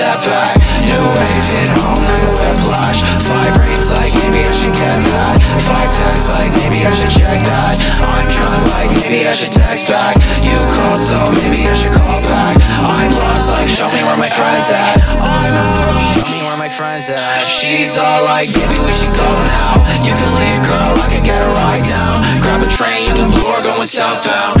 step back New wave hit home like a whiplash Five rings like maybe I should get that. Five texts like maybe I should check that. I'm drunk like maybe I should text back. You call, so maybe I should call back. I'm lost like show me where my friends at. I'm show me where my friends at. She's all like maybe we should go now. You can leave girl, I can get a ride down Grab a train, you can blow or going southbound.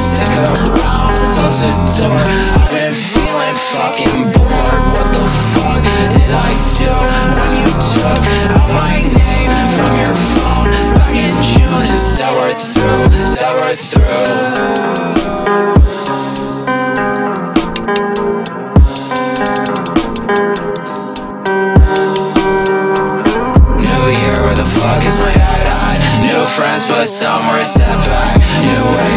Stick around, close the door. I've been feeling fucking bored. What the fuck did I do when you took out my name from your phone? Back in June and sour through, sour through New year, where the fuck is my head at? New friends, but somewhere set back. New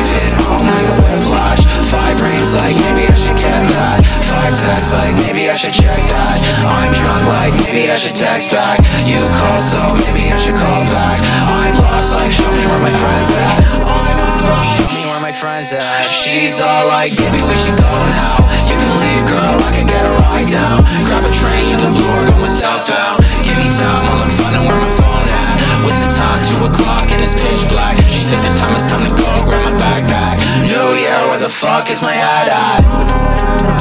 Texts like maybe I should check that. I'm drunk like maybe I should text back. You call so maybe I should call back. I'm lost like show me where my friends at. I'm lost, show me where my friends at. She's all like baby we should go now You can leave girl I can get a ride down. Grab a train you can blue or going southbound. Give me time while I'm finding where my phone at. What's the time? Two o'clock and it's pitch black? She said the time is time to go, grab my backpack. New year, where the fuck is my head at?